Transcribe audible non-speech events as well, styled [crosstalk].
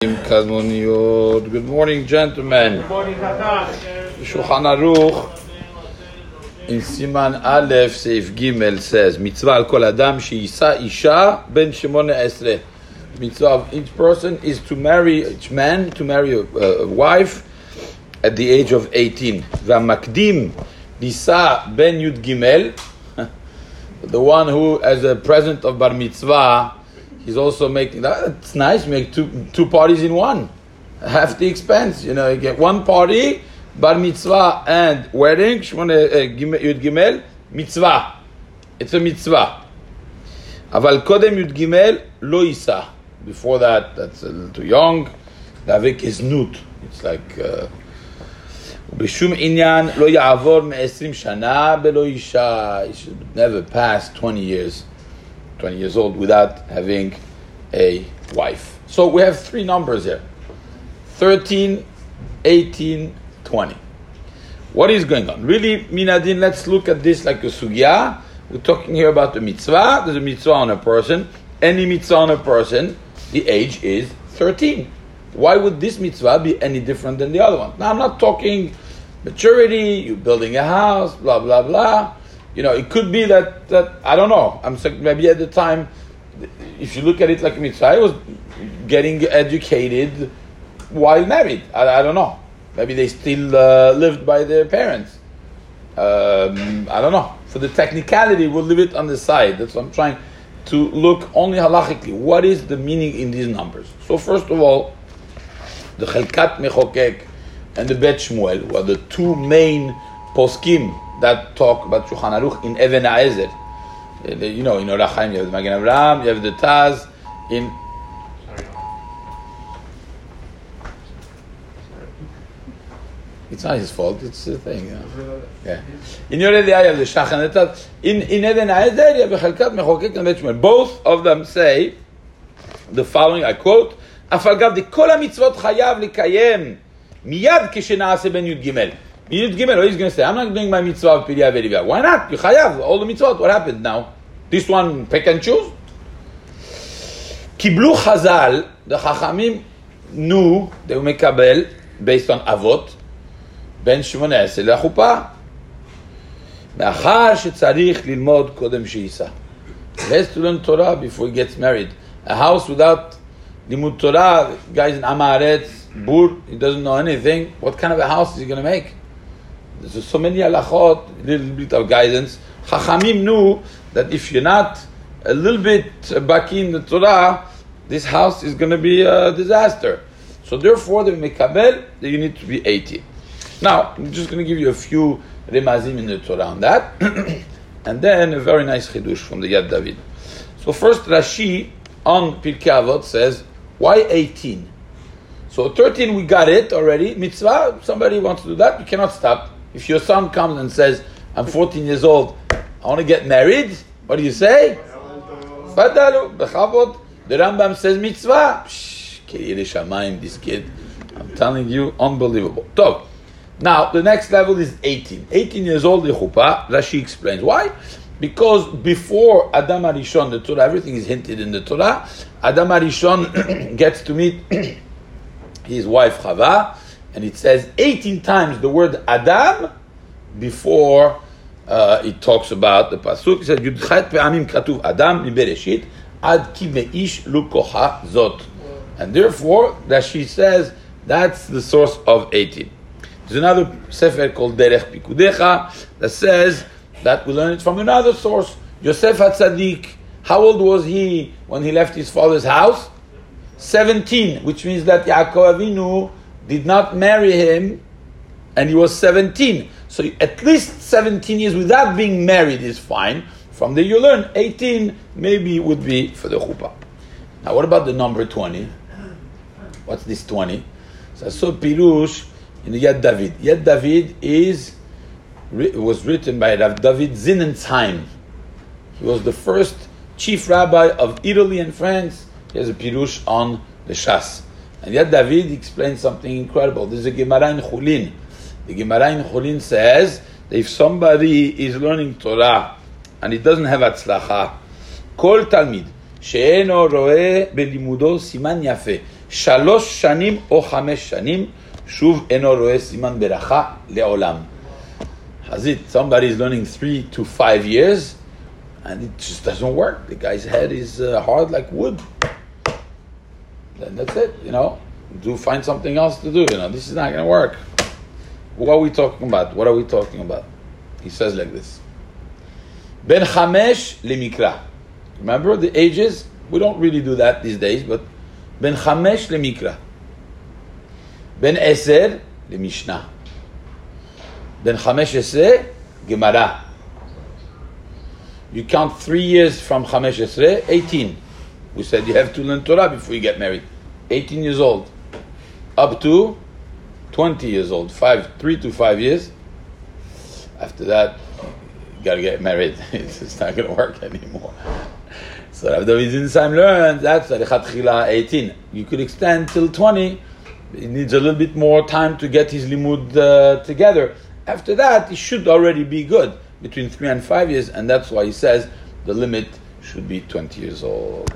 Good morning, gentlemen. Shulchan Aruch in Siman Aleph Seif Gimel says Mitzvah al kol adam sheisa isha ben shemone esre. Mitzvah of each person is to marry each man to marry a, a wife at the age of 18. V'amakdim nisa ben yud gimel. [laughs] The one who, as a present of bar mitzvah, he's also making that. It's nice. Make two two parties in one. Half the expense. You know, you get one party, bar mitzvah and wedding. Shmone yud gimel mitzvah. It's a mitzvah. Aval kodem yud gimel lo isa. Before that, that's a little too young. Davik is nut. It's like. Uh, בשום עניין לא יעבור מ-20 שנה בלא אישה. He should never pass 20 years 20 years old without having a wife. So we have three numbers here 13, 18, 20. What is going on? Really, Minadin, let's look at this like a sugya. We're talking here about the mitzvah. There's a mitzvah on a person. Any mitzvah on a person, the age is 13. Why would this mitzvah be any different than the other one? Now, I'm not talking maturity, you're building a house, blah, blah, blah. You know, it could be that, that I don't know. I'm saying maybe at the time, if you look at it like I was getting educated while married. I, I don't know. Maybe they still uh, lived by their parents. Um, I don't know. For the technicality, we'll leave it on the side. That's what I'm trying to look only halachically. What is the meaning in these numbers? So first of all, the Chelkat Mechokek and the Bet Shmuel were the two main poskim that talk about Shulchan Aruch in Even HaEzer. Uh, you know, in Orach Chaim you have the Magen Avraham, you have the Taz, in It's not his fault. It's the thing. Yeah. In your you have the Shach and the Taz. In in Eden you have Chelkat Mechokek and Bet Shmuel. Both of them say the following. I quote: "אף על גב דכל המצוות חייב לקיים מיד כשנעשה בן י"ג." Gimel. or he's going to say, I'm not doing my mitzvah of Piriyah Why not? You chayav all the mitzvot. What happened now? This one, pick and choose? קיבלו חז"ל, the חכמים knew, they will מקבל, based on אבות, בין שמונה עשרה לחופה. מאחר שצריך ללמוד קודם שייסע. He has to learn Torah before he gets married. A house without Limud Torah, guys in Amaretz, Bur, he doesn't know anything. What kind of a house is he going to make? There's so many halachot, a little bit of guidance. Chachamim knew that if you're not a little bit back in the Torah, this house is going to be a disaster. So therefore, the mekabel, you need to be 18. Now, I'm just going to give you a few remazim in the Torah on that, [clears throat] and then a very nice chidush from the Yad David. So first, Rashi on Pirkei Avot says why 18? So 13, we got it already. Mitzvah, somebody wants to do that, you cannot stop. If your son comes and says, I'm 14 years old, I want to get married, what do you say? The Rambam says mitzvah. This kid. I'm telling you, unbelievable. So, now the next level is 18. 18 years old, the. Rashi explains why. Because before Adam Arishon, the Torah, everything is hinted in the Torah. Adam Arishon [clears throat] gets to meet [clears throat] his wife Chava, and it says 18 times the word Adam before uh, it talks about the pasuk. It says Yudchet ve'amim katuv Adam mibereshit ad ki meish lukoha zot, and therefore that she says that's the source of 18. There's another sefer called Derech Pikudecha that says that we learn it from another source. Yosef HaTzadik, how old was he when he left his father's house? 17, which means that Yaakov Avinu did not marry him and he was 17. So at least 17 years without being married is fine. From there you learn 18 maybe would be for the chuppah. Now what about the number 20? What's this 20? So I saw Pirush in Yad David. Yad David is was written by Rav David Sinzheim. He was the first chief rabbi of Italy and France. He has a pirush on the Shas. And Yad David explains something incredible. There's a Gemara in Chulin. The Gemara in Chulin says that if somebody is learning Torah and he doesn't have atzlacha, kol talmid she'eno roe belimudo siman yafe. שלוש שנים או חמש שנים, שוב אינו רואה סימן ברכה לעולם. Hazit, somebody is learning three to five years, and it just doesn't work. The guy's head is uh, hard like wood. Then that's it, you know. Do find something else to do, you know. This is not going to work. What are we talking about? What are we talking about? He says like this. Ben Chamesh lemikra. Remember the ages? We don't really do that these days, but Ben Chamesh lemikra. Ben Eser lemishnah. Ben Chamesh Esre Gemara. You count three years from Chamesh Esre, 18. We said you have to learn Torah before you get married. 18 years old. Up to 20 years old. Five, three to five years. After that, you gotta get married. [laughs] it's not gonna work anymore. So Rav David Sinzheim learned that's Chila 18. You could extend till 20. He needs a little bit more time to get his limud uh, together. After that, he should already be good between three and five years, and that's why he says the limit should be 20 years old.